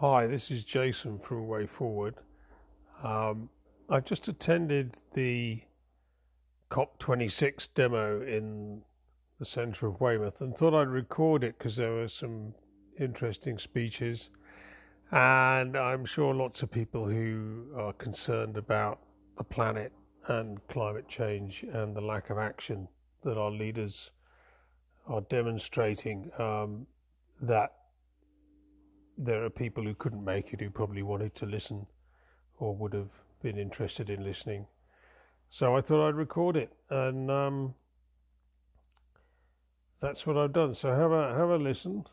Hi, this is Jason from Way Forward. Um, I've just attended the COP26 demo in the centre of Weymouth and thought I'd record it because there were some interesting speeches. And I'm sure lots of people who are concerned about the planet and climate change and the lack of action that our leaders are demonstrating um, that there are people who couldn't make it who probably wanted to listen or would have been interested in listening. So I thought I'd record it, and um, that's what I've done. So have a have a listen.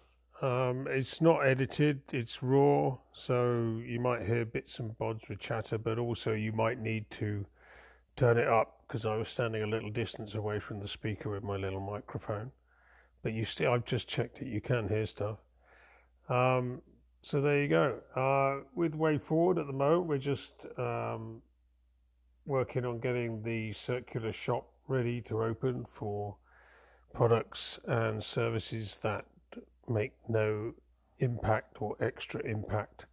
Um, it's not edited; it's raw, so you might hear bits and bobs with chatter, but also you might need to turn it up because I was standing a little distance away from the speaker with my little microphone. But you see, I've just checked it; you can hear stuff. Um, so there you go. Uh, with Way Forward at the moment, we're just um, working on getting the circular shop ready to open for products and services that make no impact or extra impact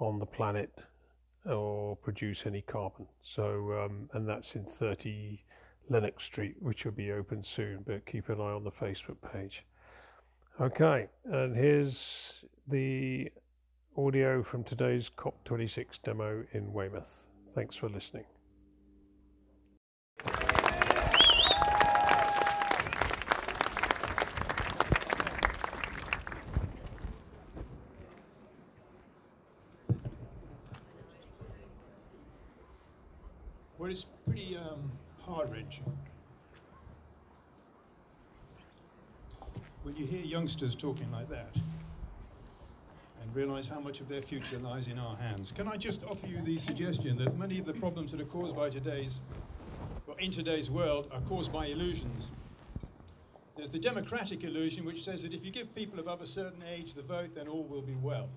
on the planet or produce any carbon. So, um, and that's in 30 Lennox Street, which will be open soon, but keep an eye on the Facebook page. Okay, and here's the audio from today's COP26 demo in Weymouth. Thanks for listening. Well, it's pretty um, hard, Rich. When you hear youngsters talking like that, and realize how much of their future lies in our hands. Can I just offer you the suggestion that many of the problems that are caused by today's, well, in today's world, are caused by illusions. There's the democratic illusion, which says that if you give people above a certain age the vote, then all will be well.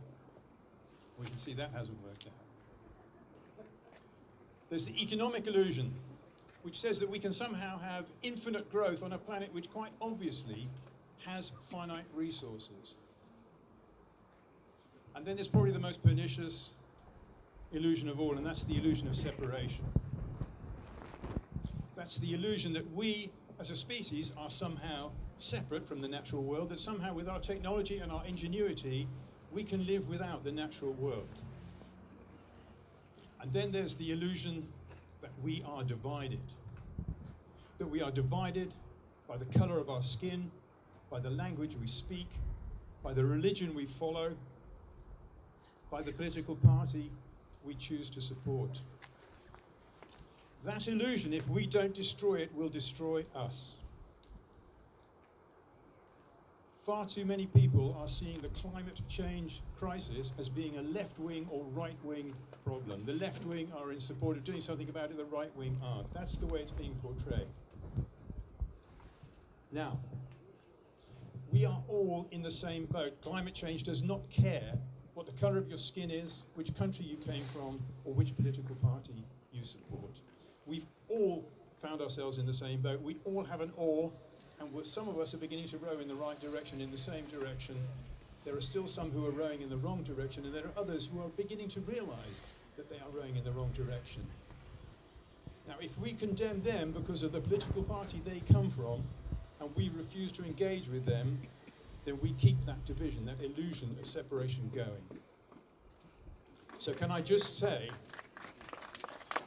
We can see that hasn't worked out. There's the economic illusion, which says that we can somehow have infinite growth on a planet which quite obviously has finite resources. And then there's probably the most pernicious illusion of all, and that's the illusion of separation. That's the illusion that we, as a species, are somehow separate from the natural world, that somehow with our technology and our ingenuity, we can live without the natural world. And then there's the illusion that we are divided. That we are divided by the color of our skin, by the language we speak, by the religion we follow, by the political party we choose to support. That illusion, if we don't destroy it, will destroy us. Far too many people are seeing the climate change crisis as being a left wing or right wing problem. The left wing are in support of doing something about it, the right wing aren't. That's the way it's being portrayed. Now, we are all in the same boat. Climate change does not care what the color of your skin is, which country you came from, or which political party you support. We've all found ourselves in the same boat. We all have an oar, and some of us are beginning to row in the right direction, in the same direction. There are still some who are rowing in the wrong direction, and there are others who are beginning to realize that they are rowing in the wrong direction. Now, if we condemn them because of the political party they come from, and we refuse to engage with them, then we keep that division, that illusion of separation going. So, can I just say,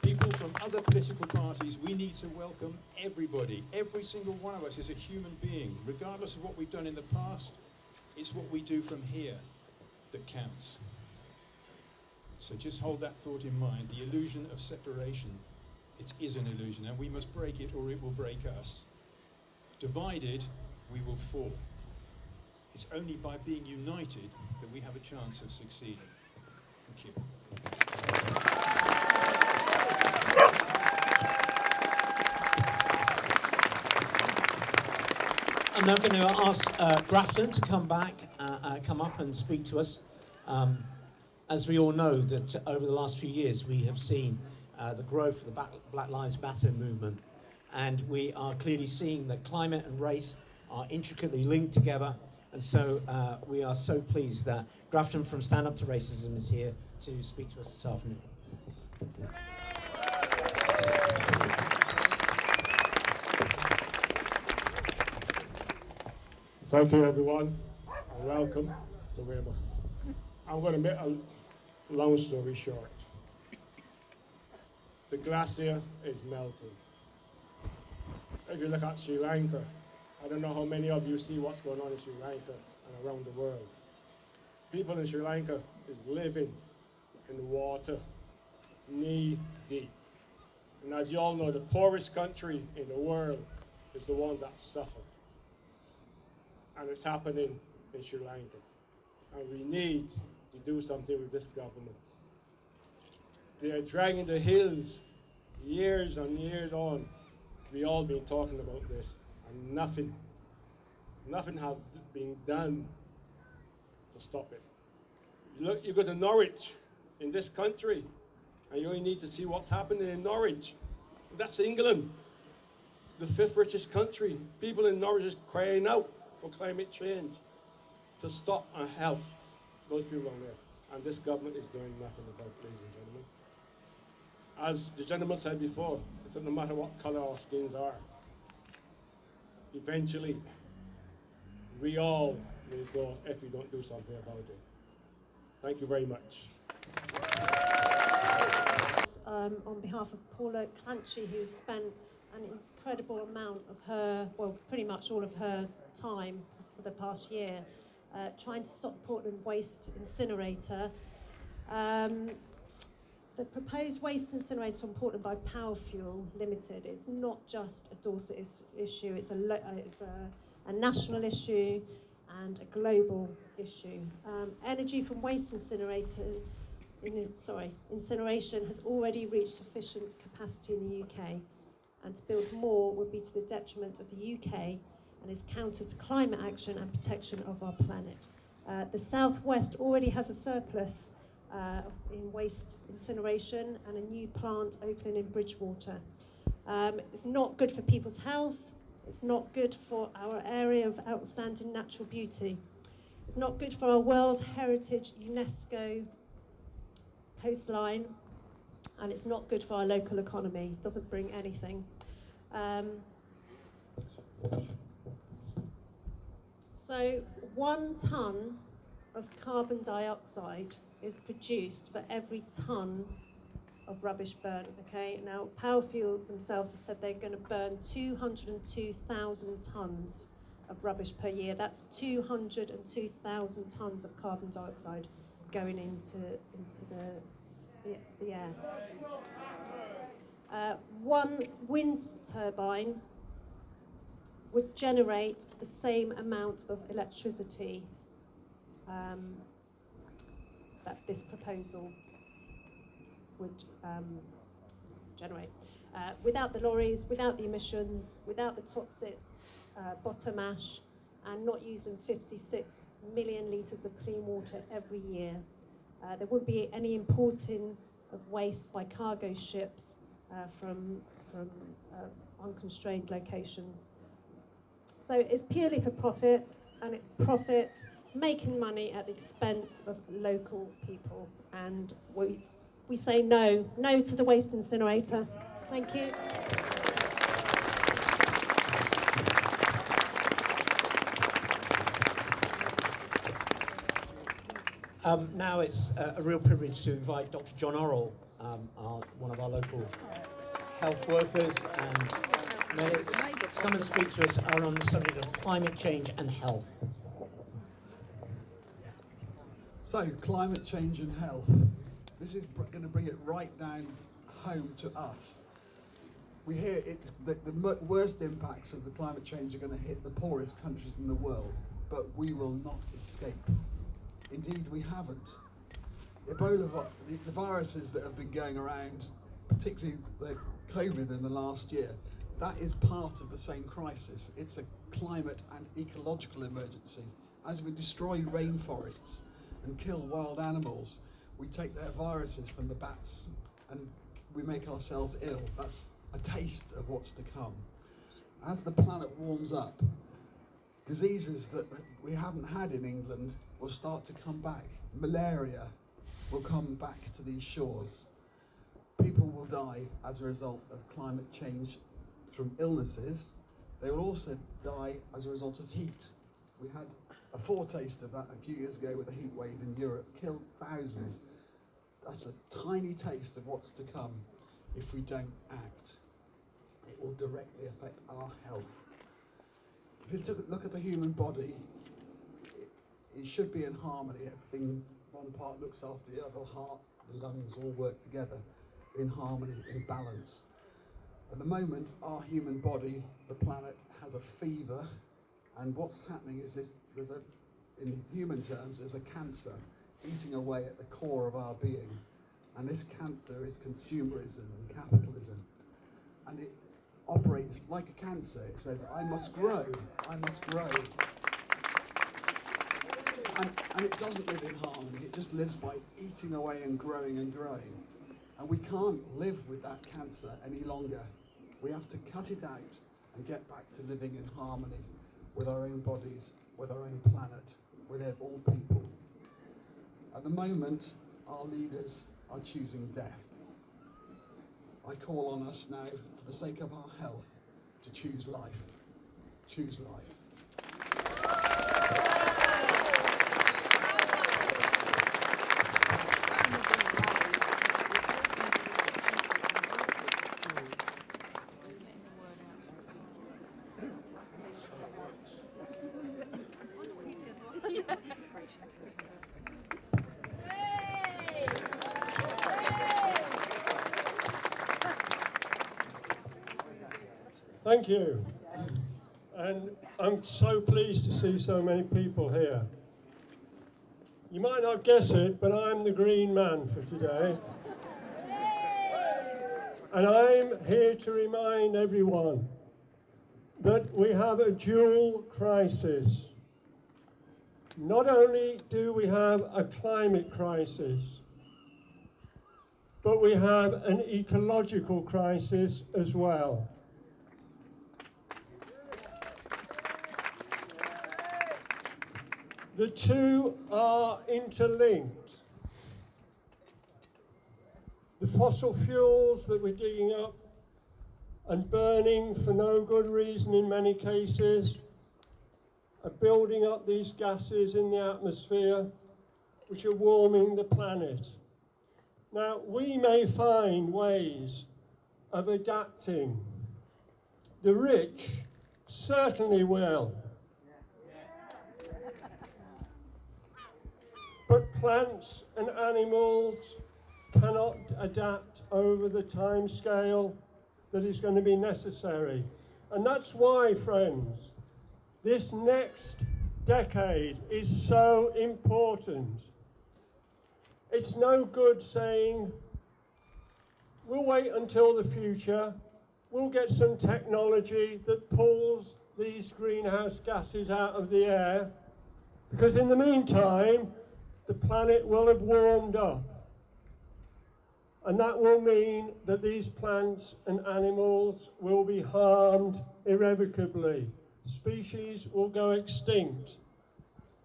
people from other political parties, we need to welcome everybody. Every single one of us is a human being, regardless of what we've done in the past. It's what we do from here that counts. So just hold that thought in mind. The illusion of separation, it is an illusion, and we must break it or it will break us. Divided, we will fall. It's only by being united that we have a chance of succeeding. Thank you. I'm now going to ask uh, Grafton to come back, uh, uh, come up and speak to us. Um, as we all know, that over the last few years we have seen uh, the growth of the Black Lives Matter movement, and we are clearly seeing that climate and race are intricately linked together, And so uh, we are so pleased that Grafton from Stand Up to Racism is here to speak to us this afternoon. Thank you, everyone, and welcome to Weymouth. I'm going to make a long story short. The glacier is melting. If you look at Sri Lanka, I don't know how many of you see what's going on in Sri Lanka and around the world. People in Sri Lanka is living in water, knee deep. And as you all know, the poorest country in the world is the one that suffers and it's happening in Sri Lanka. And we need to do something with this government. They are dragging the hills years and years on. We all been talking about this, and nothing, nothing has been done to stop it. You look, you go to Norwich in this country, and you only need to see what's happening in Norwich. That's England, the fifth richest country. People in Norwich is crying out for climate change to stop and help those people on there. And this government is doing nothing about it, ladies and gentlemen. As the gentleman said before, it doesn't matter what color our skins are. Eventually, we all will go if we don't do something about it. Thank you very much. Um, on behalf of Paula Clancy, who's spent an incredible amount of her, well, pretty much all of her time for the past year uh, trying to stop the Portland waste incinerator. Um, the proposed waste incinerator on Portland by Power Fuel Limited is not just a Dorset is, issue, it's, a, uh, it's a, a, national issue and a global issue. Um, energy from waste incinerator, in, sorry, incineration has already reached sufficient capacity in the UK and to build more would be to the detriment of the UK and is counter to climate action and protection of our planet. Uh, the southwest already has a surplus uh, in waste incineration and a new plant opening in Bridgwater. Um, it's not good for people's health, it's not good for our area of outstanding natural beauty. It's not good for our World Heritage UNESCO coastline, and it's not good for our local economy. It doesn't bring anything. Um, so one tonne of carbon dioxide is produced for every tonne of rubbish burned. Okay, now Power Fuel themselves have said they're going to burn 202,000 tonnes of rubbish per year. That's 202,000 tonnes of carbon dioxide going into into the the, the air. Uh, one wind turbine would generate the same amount of electricity um, that this proposal would um, generate. Uh, without the lorries, without the emissions, without the toxic uh, bottom ash, and not using 56 million litres of clean water every year. Uh, there wouldn't be any importing of waste by cargo ships uh, from, from uh, unconstrained locations. So it's purely for profit, and it's profit, making money at the expense of local people. And we, we say no, no to the waste incinerator. Thank you. Um, now it's a, a, real privilege to invite Dr. John Orrell, um, our, one of our local health workers and medics to come and speak to us on the subject of climate change and health. So, climate change and health. This is going to bring it right down home to us. We hear it's the, the worst impacts of the climate change are going to hit the poorest countries in the world, but we will not escape. Indeed, we haven't. Ebola, the, the viruses that have been going around, particularly the COVID in the last year, that is part of the same crisis. It's a climate and ecological emergency. As we destroy rainforests and kill wild animals, we take their viruses from the bats and we make ourselves ill. That's a taste of what's to come. As the planet warms up, Diseases that we haven't had in England will start to come back. Malaria will come back to these shores. People will die as a result of climate change from illnesses. They will also die as a result of heat. We had a foretaste of that a few years ago with a heat wave in Europe, killed thousands. That's a tiny taste of what's to come if we don't act. It will directly affect our health. If you look at the human body, it, it should be in harmony. Everything, one part looks after the other, heart, the lungs all work together in harmony, in balance. At the moment, our human body, the planet, has a fever, and what's happening is this: there's a, in human terms, there's a cancer eating away at the core of our being, and this cancer is consumerism and capitalism, and it operates like a cancer. It says, "I must grow, I must grow," and, and it doesn't live in harmony. It just lives by eating away and growing and growing. And we can't live with that cancer any longer. We have to cut it out and get back to living in harmony with our own bodies, with our own planet, with all people. At the moment, our leaders are choosing death. I call on us now, for the sake of our health, to choose life. Choose life. Thank you. And I'm so pleased to see so many people here. You might not guess it, but I'm the green man for today. And I'm here to remind everyone that we have a dual crisis. Not only do we have a climate crisis, but we have an ecological crisis as well. The two are interlinked. The fossil fuels that we're digging up and burning for no good reason in many cases are building up these gases in the atmosphere which are warming the planet. Now, we may find ways of adapting. The rich certainly will. But plants and animals cannot adapt over the time scale that is going to be necessary. And that's why, friends, this next decade is so important. It's no good saying, we'll wait until the future, we'll get some technology that pulls these greenhouse gases out of the air, because in the meantime, the planet will have warmed up. And that will mean that these plants and animals will be harmed irrevocably. Species will go extinct.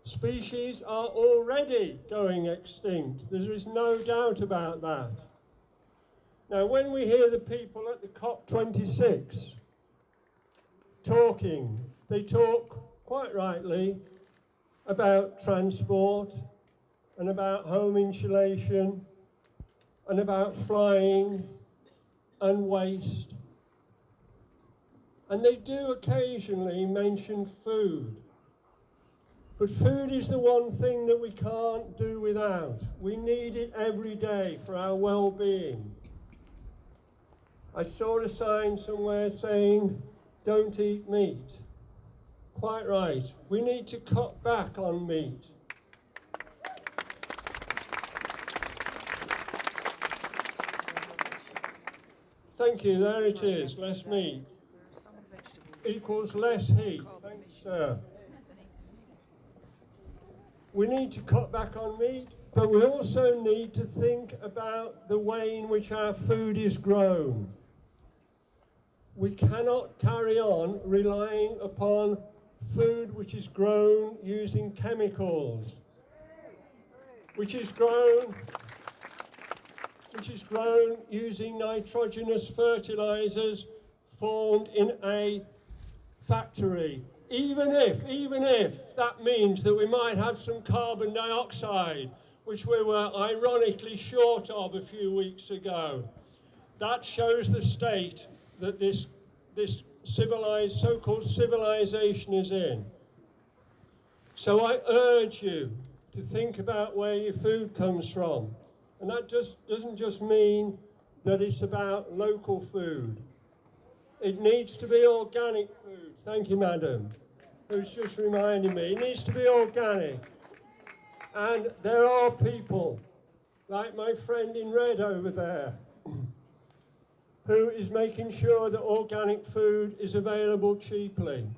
Species are already going extinct. There is no doubt about that. Now, when we hear the people at the COP26 talking, they talk quite rightly about transport, and about home insulation and about flying and waste. And they do occasionally mention food. But food is the one thing that we can't do without. We need it every day for our well being. I saw a sign somewhere saying, don't eat meat. Quite right. We need to cut back on meat. Thank you, there it is, less meat. Equals less heat. Thank you, sir. We need to cut back on meat, but we also need to think about the way in which our food is grown. We cannot carry on relying upon food which is grown using chemicals, which is grown which is grown using nitrogenous fertilizers formed in a factory. Even if, even if that means that we might have some carbon dioxide, which we were ironically short of a few weeks ago. That shows the state that this, this civilized, so-called civilization is in. So I urge you to think about where your food comes from. And that just doesn't just mean that it's about local food. It needs to be organic food. Thank you, madam, who's just reminding me. It needs to be organic. And there are people, like my friend in red over there, who is making sure that organic food is available cheaply.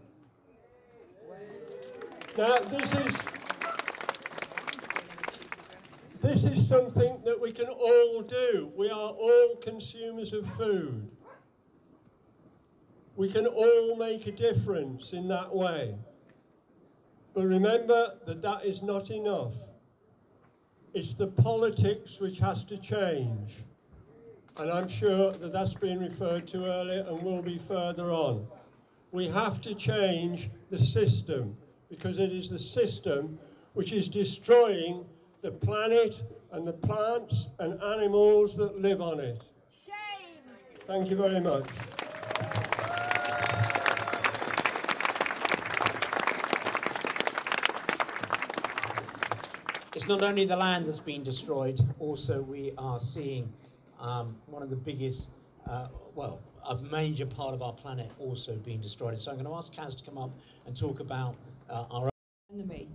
Now, this is this is something that we can all do. We are all consumers of food. We can all make a difference in that way. But remember that that is not enough. It's the politics which has to change. And I'm sure that that's been referred to earlier and will be further on. We have to change the system because it is the system which is destroying the planet and the plants and animals that live on it. Shame! Thank you very much. It's not only the land that's been destroyed, also we are seeing um, one of the biggest, uh, well, a major part of our planet also being destroyed. So I'm going to ask Kaz to come up and talk about uh, our enemy.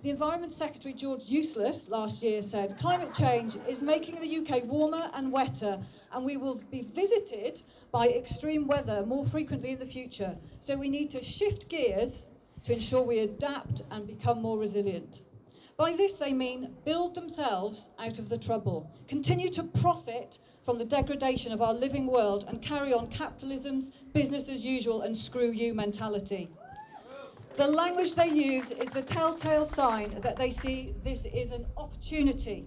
The Environment Secretary George Eustice last year said climate change is making the UK warmer and wetter, and we will be visited by extreme weather more frequently in the future. So we need to shift gears to ensure we adapt and become more resilient. By this, they mean build themselves out of the trouble, continue to profit from the degradation of our living world, and carry on capitalism's business as usual and screw you mentality. The language they use is the telltale sign that they see this is an opportunity.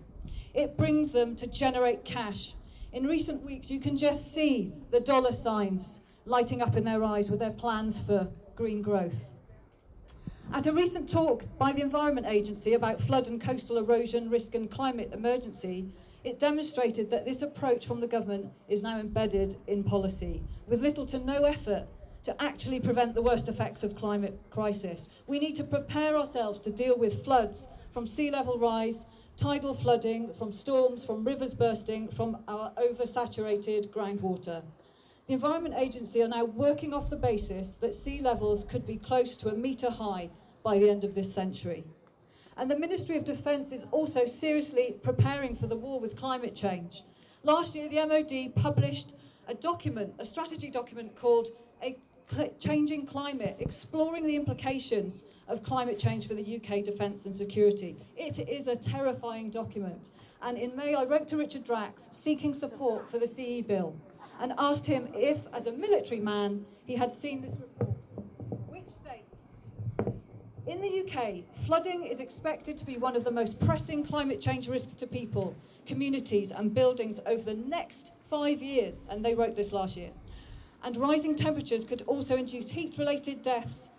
It brings them to generate cash. In recent weeks, you can just see the dollar signs lighting up in their eyes with their plans for green growth. At a recent talk by the Environment Agency about flood and coastal erosion risk and climate emergency, it demonstrated that this approach from the government is now embedded in policy, with little to no effort to actually prevent the worst effects of climate crisis. We need to prepare ourselves to deal with floods from sea level rise, tidal flooding, from storms, from rivers bursting, from our oversaturated groundwater. The Environment Agency are now working off the basis that sea levels could be close to a metre high by the end of this century. And the Ministry of Defence is also seriously preparing for the war with climate change. Last year, the MOD published a document, a strategy document called changing climate, exploring the implications of climate change for the UK defence and security. It is a terrifying document. And in May, I wrote to Richard Drax seeking support for the CE bill and asked him if, as a military man, he had seen this report, which states In the UK, flooding is expected to be one of the most pressing climate change risks to people, communities, and buildings over the next five years. And they wrote this last year and rising temperatures could also induce heat-related deaths,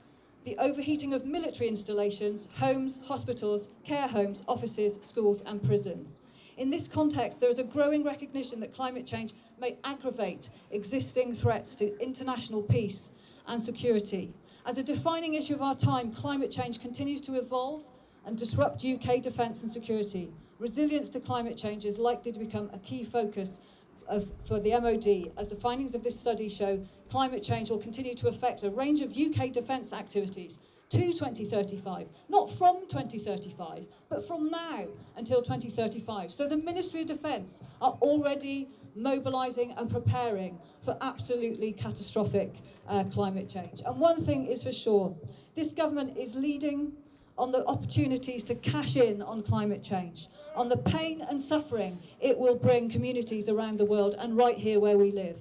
the overheating of military installations, homes, hospitals, care homes, offices, schools and prisons. In this context, there is a growing recognition that climate change may aggravate existing threats to international peace and security. As a defining issue of our time, climate change continues to evolve and disrupt UK defence and security. Resilience to climate change is likely to become a key focus of, for the MOD, as the findings of this study show, climate change will continue to affect a range of UK defence activities to 2035, not from 2035, but from now until 2035. So the Ministry of Defence are already mobilising and preparing for absolutely catastrophic uh, climate change. And one thing is for sure, this government is leading on the opportunities to cash in on climate change, on the pain and suffering it will bring communities around the world and right here where we live.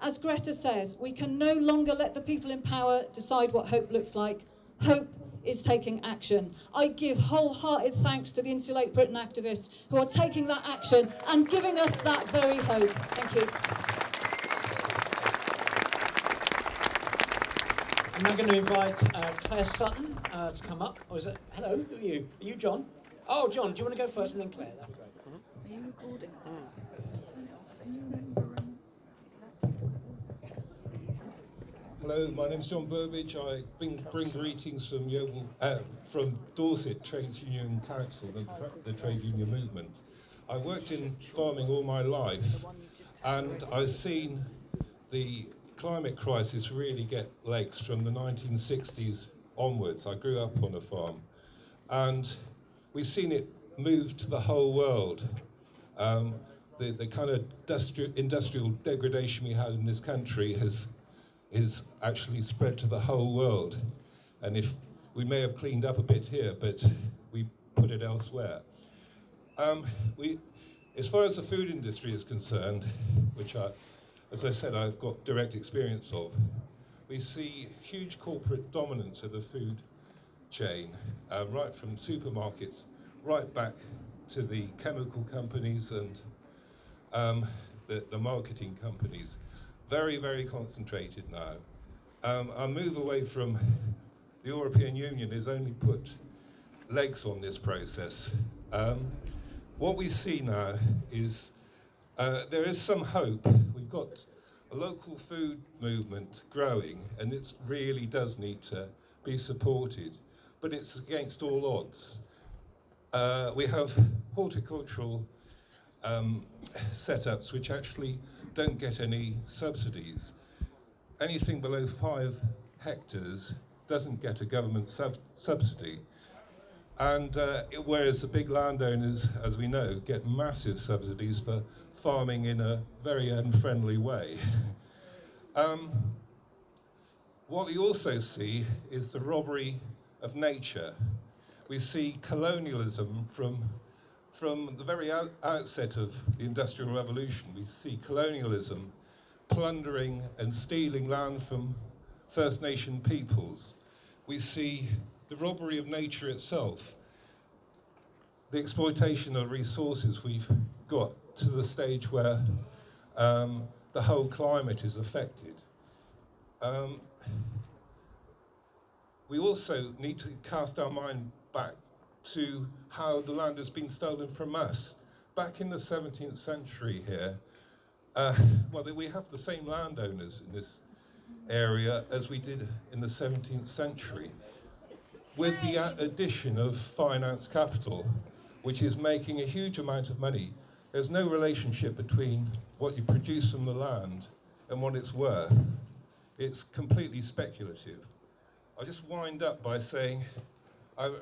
As Greta says, we can no longer let the people in power decide what hope looks like Hope is taking action. I give wholehearted thanks to the Insulate Britain activists who are taking that action and giving us that very hope. Thank you. I'm now going to invite uh, Clare Sutton uh, to come up. Or is it? Hello, who are you? Are you John? Oh, John, do you want to go first and then Clare? That'd be great. Are you recording? Turn it off. Can you remember um, exactly what it was? Hello, my name's John Burbage. I bring, bring greetings from Yeovil, uh, from Dorset Trades Union Council, the, the trade union movement. I worked in farming all my life, and I've seen the climate crisis really get legs from the 1960s onwards. I grew up on a farm, and we've seen it move to the whole world. Um, the, the kind of industri- industrial degradation we had in this country has is actually spread to the whole world. And if we may have cleaned up a bit here, but we put it elsewhere. Um, we, as far as the food industry is concerned, which I, as I said, I've got direct experience of, we see huge corporate dominance of the food chain, uh, right from supermarkets right back to the chemical companies and um, the, the marketing companies. Very, very concentrated now. Um, our move away from the European Union has only put legs on this process. Um, what we see now is uh, there is some hope. We've got a local food movement growing, and it really does need to be supported, but it's against all odds. Uh, we have horticultural um, setups which actually don't get any subsidies. Anything below five hectares doesn't get a government sub- subsidy. And uh, whereas the big landowners, as we know, get massive subsidies for farming in a very unfriendly way. um, what we also see is the robbery of nature. We see colonialism from, from the very out, outset of the Industrial Revolution. We see colonialism plundering and stealing land from First Nation peoples. We see the robbery of nature itself, the exploitation of resources we've got to the stage where um, the whole climate is affected. Um, we also need to cast our mind back to how the land has been stolen from us. Back in the 17th century here, uh, well, we have the same landowners in this area as we did in the 17th century, with the addition of finance capital, which is making a huge amount of money. There's no relationship between what you produce from the land and what it's worth. It's completely speculative. I'll just wind up by saying I,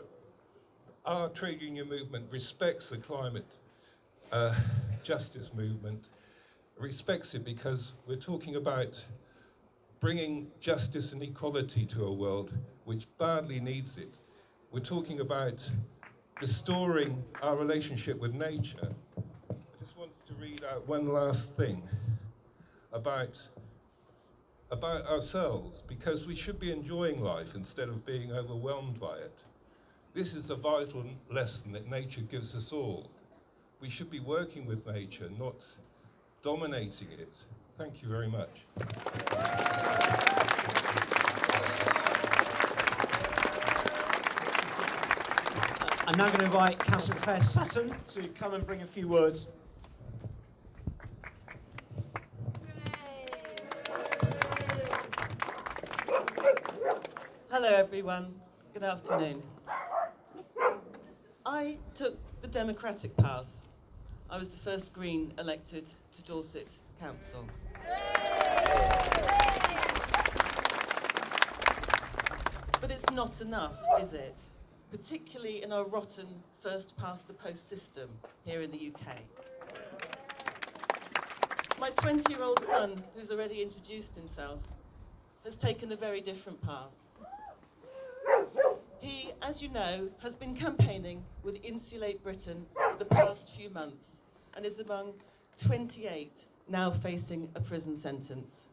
our trade union movement respects the climate uh, justice movement, respects it because we're talking about bringing justice and equality to a world which badly needs it. We're talking about restoring our relationship with nature. I just wanted to read out one last thing about about ourselves because we should be enjoying life instead of being overwhelmed by it. This is a vital lesson that nature gives us all. We should be working with nature, not dominating it. Thank you very much. I'm now going to invite Councillor Clare Sutton to come and bring a few words. Hello, everyone. Good afternoon. I took the democratic path. I was the first Green elected to Dorset Council. But it's not enough, is it? Particularly in our rotten first past the post system here in the UK. My 20 year old son, who's already introduced himself, has taken a very different path. He, as you know, has been campaigning with Insulate Britain for the past few months and is among 28 now facing a prison sentence.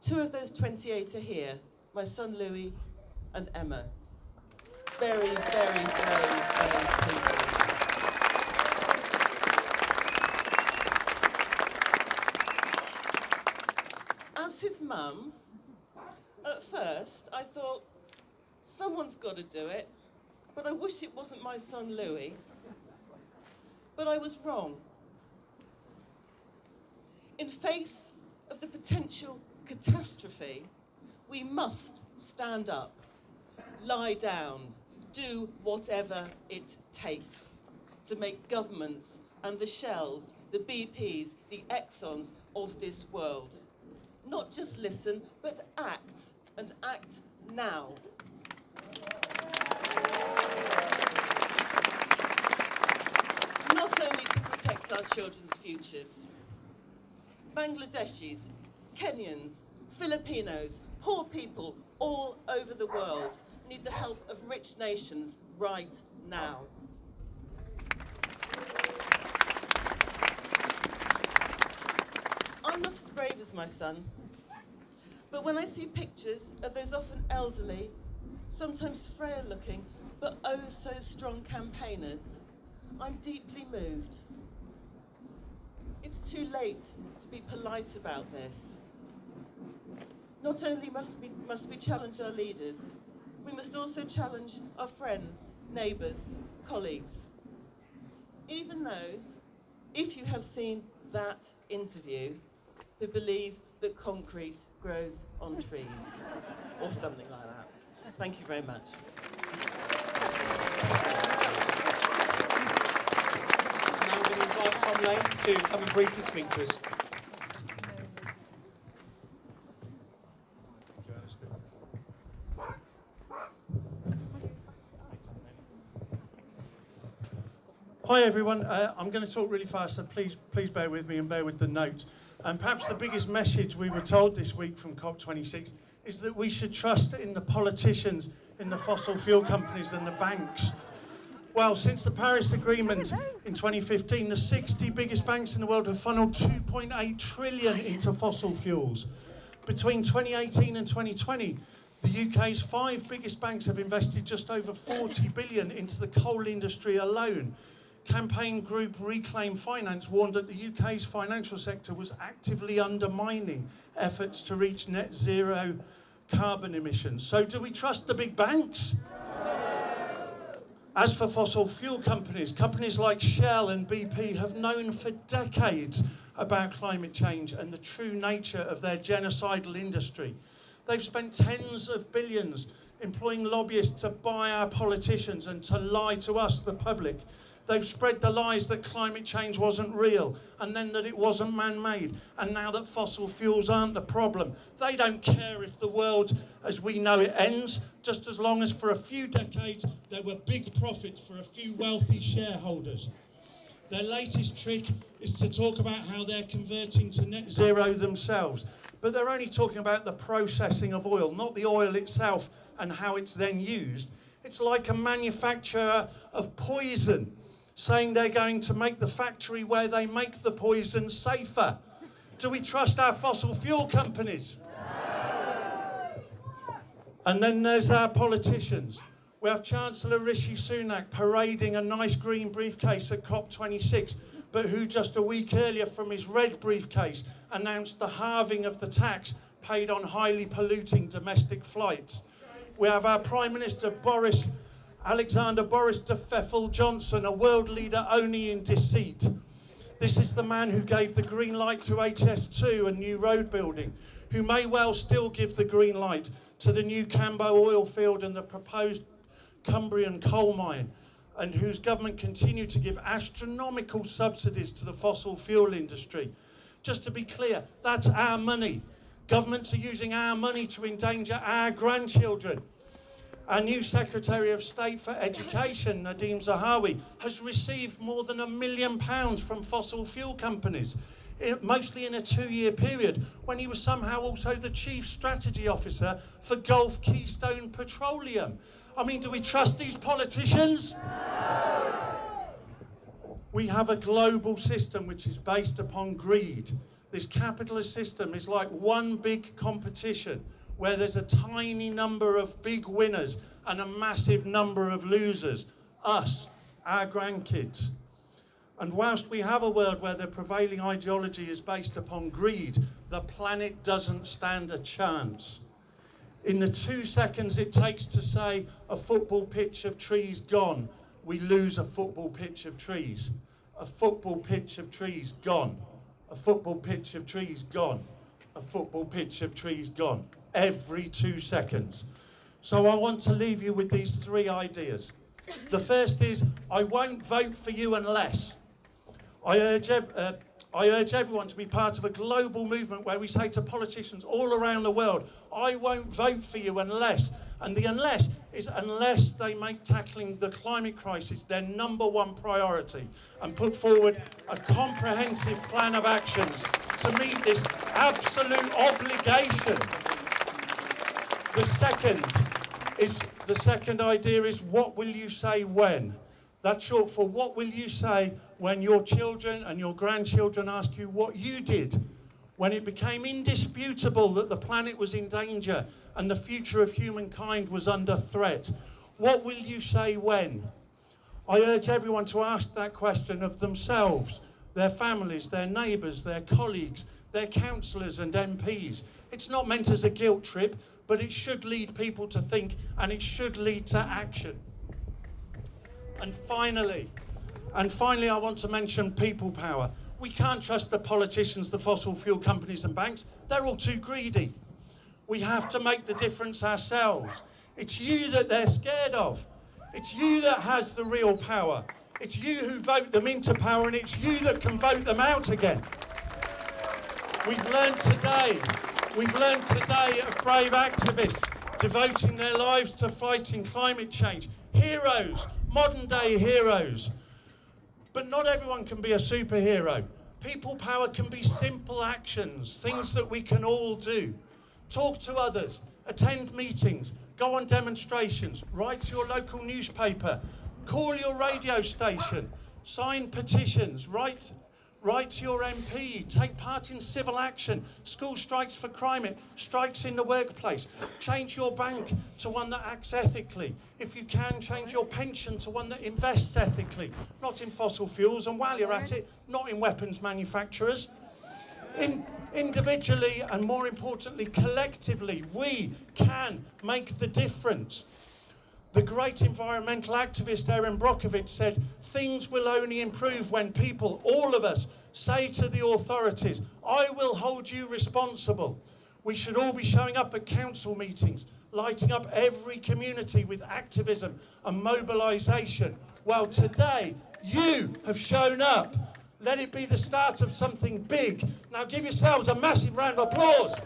Two of those 28 are here, my son Louis and Emma. very, very brave, brave people. As his mum, at first I thought, someone's got to do it, but I wish it wasn't my son Louis. But I was wrong. In face of the potential catastrophe, we must stand up, lie down, do whatever it takes to make governments and the Shells, the BPs, the Exxons of this world not just listen, but act, and act now. Not only to protect our children's futures. Bangladeshis, Kenyans, Filipinos, poor people all over the world need the help of rich nations right now. I'm not as brave as my son, but when I see pictures of those often elderly, sometimes frail looking, but oh so strong campaigners, I'm deeply moved. It's too late to be polite about this. Not only must we, must we challenge our leaders, we must also challenge our friends, neighbours, colleagues. Even those, if you have seen that interview, who believe that concrete grows on trees, or something like that. Thank you very much. Now we're going to come and briefly speak to us. Hi everyone, uh, I'm going to talk really fast, so please, please bear with me and bear with the note. And perhaps the biggest message we were told this week from COP26 is that we should trust in the politicians, in the fossil fuel companies and the banks. Well, since the Paris Agreement in 2015, the 60 biggest banks in the world have funneled 2.8 trillion into fossil fuels. Between 2018 and 2020, the UK's five biggest banks have invested just over 40 billion into the coal industry alone. Campaign group Reclaim Finance warned that the UK's financial sector was actively undermining efforts to reach net zero carbon emissions. So, do we trust the big banks? As for fossil fuel companies, companies like Shell and BP have known for decades about climate change and the true nature of their genocidal industry. They've spent tens of billions employing lobbyists to buy our politicians and to lie to us, the public. They've spread the lies that climate change wasn't real and then that it wasn't man made and now that fossil fuels aren't the problem. They don't care if the world as we know it ends, just as long as for a few decades there were big profits for a few wealthy shareholders. Their latest trick is to talk about how they're converting to net zero themselves. But they're only talking about the processing of oil, not the oil itself and how it's then used. It's like a manufacturer of poison saying they're going to make the factory where they make the poison safer. Do we trust our fossil fuel companies? And then there's our politicians. We have Chancellor Rishi Sunak parading a nice green briefcase at COP26, but who just a week earlier from his red briefcase announced the halving of the tax paid on highly polluting domestic flights. We have our Prime Minister Boris Alexander Boris de Pfeffel Johnson, a world leader only in deceit. This is the man who gave the green light to HS2 and new road building, who may well still give the green light to the new Cambo oil field and the proposed Cumbrian coal mine, and whose government continue to give astronomical subsidies to the fossil fuel industry. Just to be clear, that's our money. Governments are using our money to endanger our grandchildren. Our new Secretary of State for Education, Nadhim Zahawi, has received more than a million pounds from fossil fuel companies, mostly in a two-year period, when he was somehow also the Chief Strategy Officer for Gulf Keystone Petroleum. I mean, do we trust these politicians? We have a global system which is based upon greed. This capitalist system is like one big competition where there's a tiny number of big winners and a massive number of losers us, our grandkids. And whilst we have a world where the prevailing ideology is based upon greed, the planet doesn't stand a chance. In the two seconds it takes to say a football pitch of trees gone, we lose a football pitch of trees. A football pitch of trees gone. A football pitch of trees gone. A football pitch of trees gone. Every two seconds. So I want to leave you with these three ideas. The first is I won't vote for you unless. I urge, uh, I urge everyone to be part of a global movement where we say to politicians all around the world, I won't vote for you unless. And the unless is unless they make tackling the climate crisis their number one priority and put forward a comprehensive plan of actions to meet this absolute obligation. The second is the second idea is what will you say when? That's short for what will you say when your children and your grandchildren ask you what you did when it became indisputable that the planet was in danger and the future of humankind was under threat? What will you say when? I urge everyone to ask that question of themselves, their families, their neighbours, their colleagues, their councillors and MPs. It's not meant as a guilt trip, but it should lead people to think and it should lead to action. And finally, and finally, I want to mention people power. We can't trust the politicians, the fossil fuel companies and banks. They're all too greedy. We have to make the difference ourselves. It's you that they're scared of. It's you that has the real power. It's you who vote them into power and it's you that can vote them out again. We've learned today, we've learned today of brave activists devoting their lives to fighting climate change. Heroes modern day heroes. But not everyone can be a superhero. People power can be simple actions, things that we can all do. Talk to others, attend meetings, go on demonstrations, write to your local newspaper, call your radio station, sign petitions, write Write to your MP, take part in civil action, school strikes for climate, strikes in the workplace. Change your bank to one that acts ethically. If you can, change your pension to one that invests ethically, not in fossil fuels, and while you're at it, not in weapons manufacturers. In, individually and more importantly, collectively, we can make the difference. The great environmental activist Erin Brockovich said, things will only improve when people, all of us, say to the authorities, I will hold you responsible. We should all be showing up at council meetings, lighting up every community with activism and mobilisation. Well, today, you have shown up. Let it be the start of something big. Now give yourselves a massive round of applause.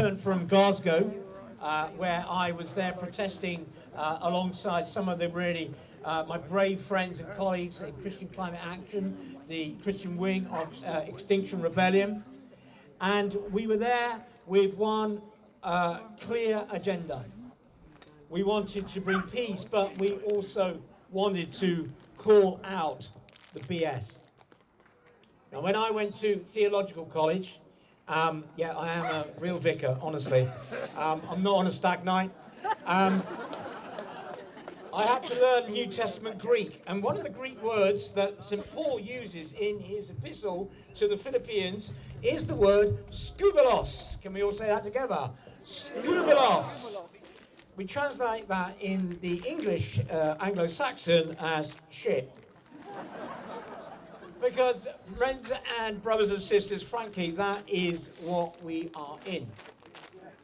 Returned from Glasgow, uh, where I was there protesting uh, alongside some of the really uh, my brave friends and colleagues in Christian Climate Action, the Christian wing of uh, Extinction Rebellion, and we were there with one uh, clear agenda. We wanted to bring peace, but we also wanted to call out the BS. Now, when I went to theological college, um, yeah, I am a real vicar, honestly. Um, I'm not on a stag night. Um, I had to learn New Testament Greek, and one of the Greek words that St. Paul uses in his epistle to the Philippians is the word skubalos. Can we all say that together? Skubalos. We translate that in the English uh, Anglo Saxon as shit. Because, friends and brothers and sisters, frankly, that is what we are in.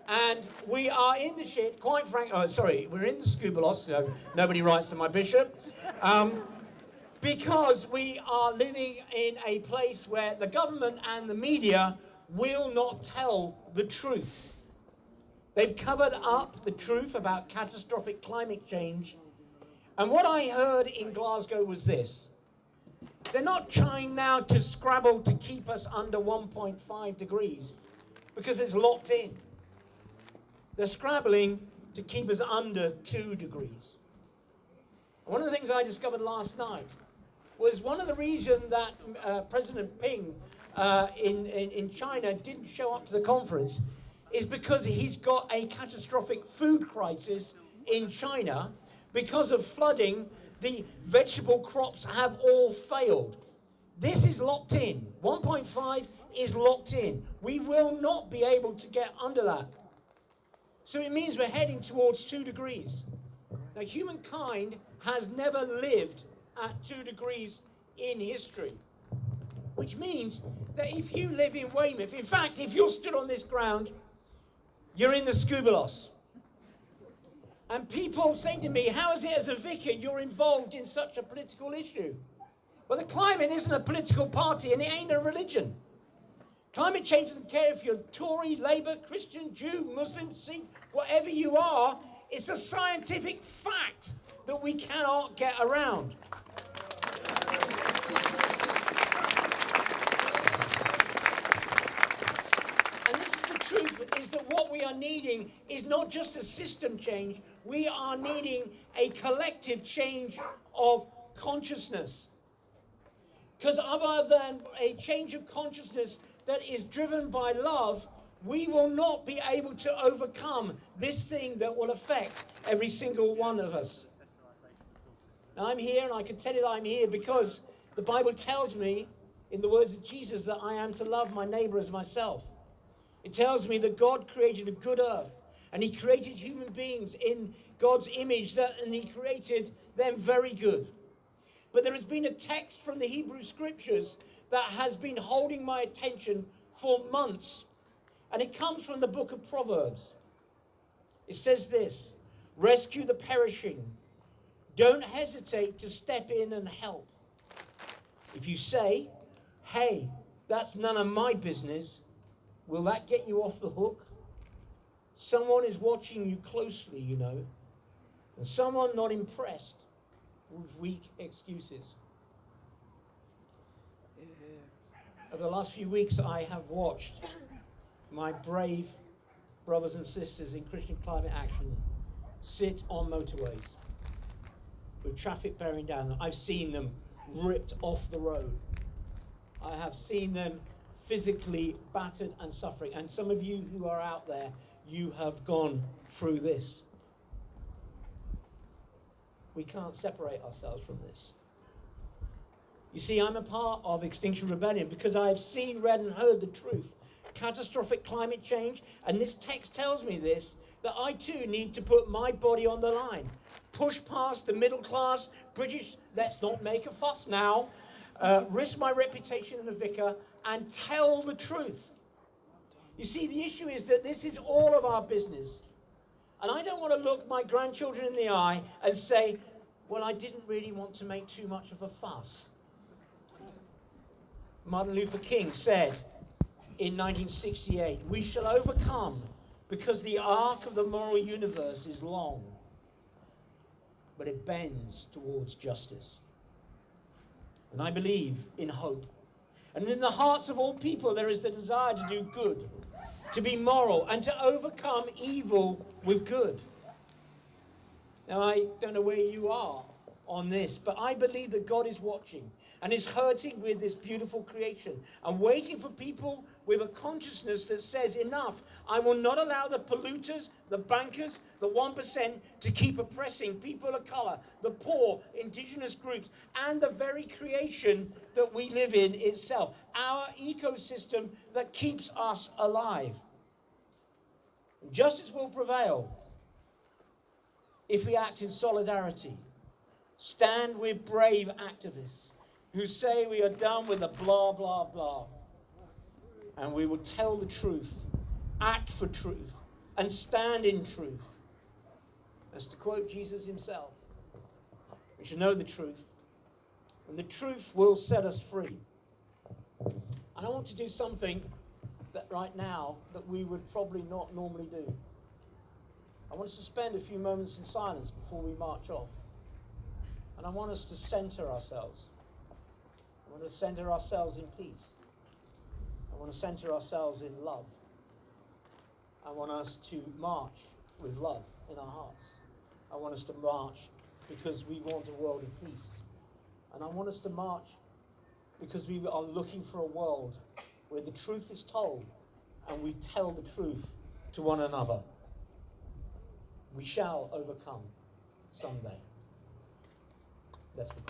And we are in the shit, quite frankly, oh, sorry, we're in the scubalos, no, nobody writes to my bishop, um, because we are living in a place where the government and the media will not tell the truth. They've covered up the truth about catastrophic climate change. And what I heard in Glasgow was this they're not trying now to scrabble to keep us under 1.5 degrees because it's locked in. They're scrabbling to keep us under 2 degrees. One of the things I discovered last night was one of the reasons that uh, President Ping uh, in, in, in China didn't show up to the conference is because he's got a catastrophic food crisis in China because of flooding. The vegetable crops have all failed. This is locked in. 1.5 is locked in. We will not be able to get under that. So it means we're heading towards two degrees. Now, humankind has never lived at two degrees in history, which means that if you live in Weymouth, in fact, if you're stood on this ground, you're in the scubalos. And people say to me, How is it as a vicar you're involved in such a political issue? Well, the climate isn't a political party and it ain't a religion. Climate change doesn't care if you're Tory, Labour, Christian, Jew, Muslim, Sikh, whatever you are. It's a scientific fact that we cannot get around. And this is the truth is that what we are needing is not just a system change, we are needing a collective change of consciousness. Because other than a change of consciousness that is driven by love, we will not be able to overcome this thing that will affect every single one of us. Now, I'm here, and I can tell you that I'm here because the Bible tells me, in the words of Jesus, that I am to love my neighbor as myself. It tells me that God created a good earth, and He created human beings in God's image, that, and He created them very good. But there has been a text from the Hebrew Scriptures that has been holding my attention for months, and it comes from the book of Proverbs. It says this Rescue the perishing don't hesitate to step in and help. If you say, hey, that's none of my business, will that get you off the hook? Someone is watching you closely, you know, and someone not impressed with weak excuses. Over the last few weeks, I have watched my brave brothers and sisters in Christian Climate Action sit on motorways with traffic bearing down. I've seen them ripped off the road. I have seen them physically battered and suffering. And some of you who are out there, you have gone through this. We can't separate ourselves from this. You see, I'm a part of Extinction Rebellion because I have seen, read, and heard the truth. Catastrophic climate change, and this text tells me this that I too need to put my body on the line push past the middle class British, let's not make a fuss now, uh, risk my reputation as a vicar, and tell the truth. You see, the issue is that this is all of our business. And I don't want to look my grandchildren in the eye and say, well, I didn't really want to make too much of a fuss. Martin Luther King said in 1968, we shall overcome because the arc of the moral universe is long but it bends towards justice. And I believe in hope. And in the hearts of all people, there is the desire to do good, to be moral, and to overcome evil with good. Now, I don't know where you are on this, but I believe that God is watching and is hurting with this beautiful creation and waiting for people with a consciousness that says, enough, I will not allow the polluters, the bankers, the 1% to keep oppressing people of color, the poor, indigenous groups, and the very creation that we live in itself, our ecosystem that keeps us alive. Justice will prevail if we act in solidarity. Stand with brave activists who say we are done with the blah, blah, blah and we will tell the truth, act for truth, and stand in truth. As to quote Jesus himself, we should know the truth, and the truth will set us free. And I want to do something that right now that we would probably not normally do. I want us to spend a few moments in silence before we march off. And I want us to center ourselves. I want to center ourselves in peace. I want to center ourselves in love. I want us to march with love in our hearts. I want us to march because we want a world of peace. And I want us to march because we are looking for a world where the truth is told and we tell the truth to one another. We shall overcome someday. Let's be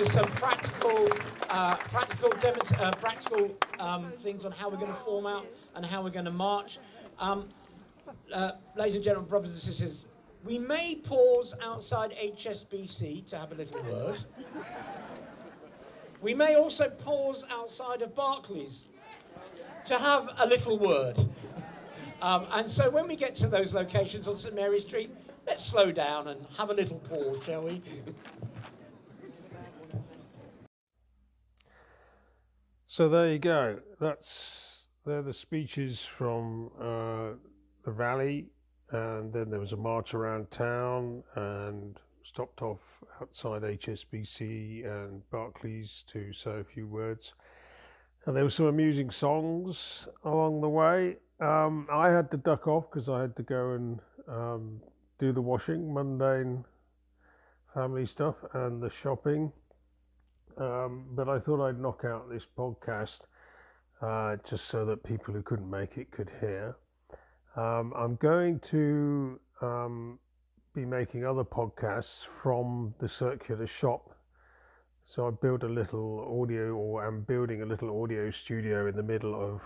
Us some practical, uh, practical, uh, practical um, things on how we're going to form out and how we're going to march. Um, uh, ladies and gentlemen, brothers and sisters, we may pause outside HSBC to have a little word. We may also pause outside of Barclays to have a little word. Um, and so when we get to those locations on St Mary Street, let's slow down and have a little pause, shall we? So there you go. That's they're the speeches from uh, the rally, and then there was a march around town, and stopped off outside HSBC and Barclays to say a few words. And there were some amusing songs along the way. Um, I had to duck off because I had to go and um, do the washing, mundane family stuff, and the shopping. Um, but I thought I'd knock out this podcast uh, just so that people who couldn't make it could hear. Um, I'm going to um, be making other podcasts from the circular shop. So I built a little audio, or I'm building a little audio studio in the middle of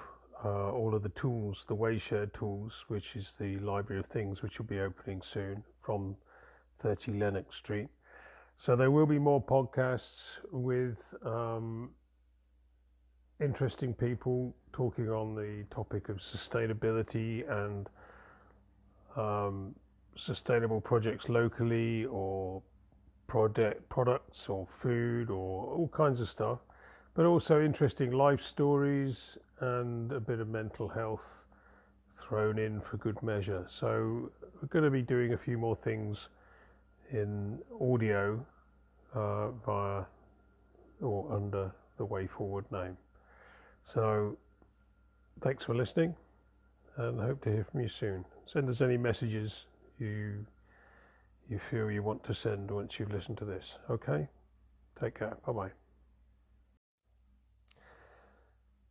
uh, all of the tools, the Wayshare tools, which is the Library of Things, which will be opening soon from 30 Lennox Street. So there will be more podcasts with um, interesting people talking on the topic of sustainability and um, sustainable projects locally or product products or food or all kinds of stuff, but also interesting life stories and a bit of mental health thrown in for good measure. So we're going to be doing a few more things in audio uh, via or under the Way Forward name. So thanks for listening and hope to hear from you soon. Send us any messages you you feel you want to send once you've listened to this. Okay? Take care. Bye bye.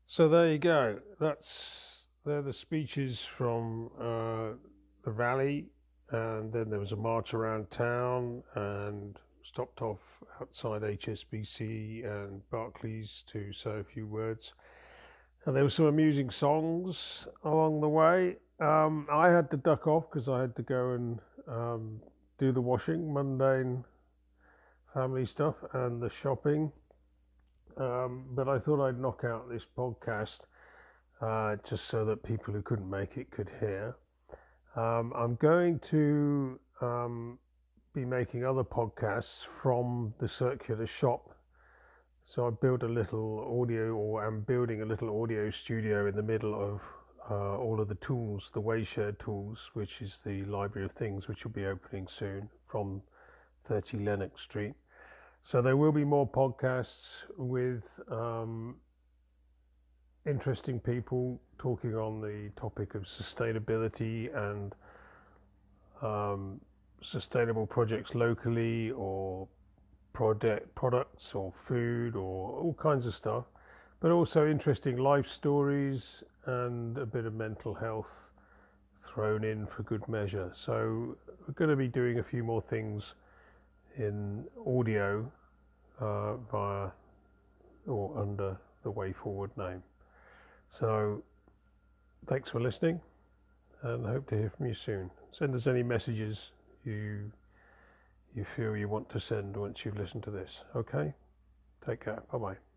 So there you go. That's they're the speeches from uh, the rally, and then there was a march around town, and stopped off outside HSBC and Barclays to say a few words. And there were some amusing songs along the way. Um, I had to duck off because I had to go and um, do the washing, mundane family stuff, and the shopping. Um, but I thought I'd knock out this podcast uh, just so that people who couldn't make it could hear. Um, I'm going to um, be making other podcasts from the circular shop. So I built a little audio, or I'm building a little audio studio in the middle of uh, all of the tools, the Wayshare tools, which is the library of things, which will be opening soon from 30 Lennox Street. So there will be more podcasts with um, interesting people talking on the topic of sustainability and um, sustainable projects locally or product products or food or all kinds of stuff but also interesting life stories and a bit of mental health thrown in for good measure. So we're going to be doing a few more things in audio uh, via or under the way forward name. So thanks for listening and hope to hear from you soon send us any messages you you feel you want to send once you've listened to this. Okay? Take care. Bye bye.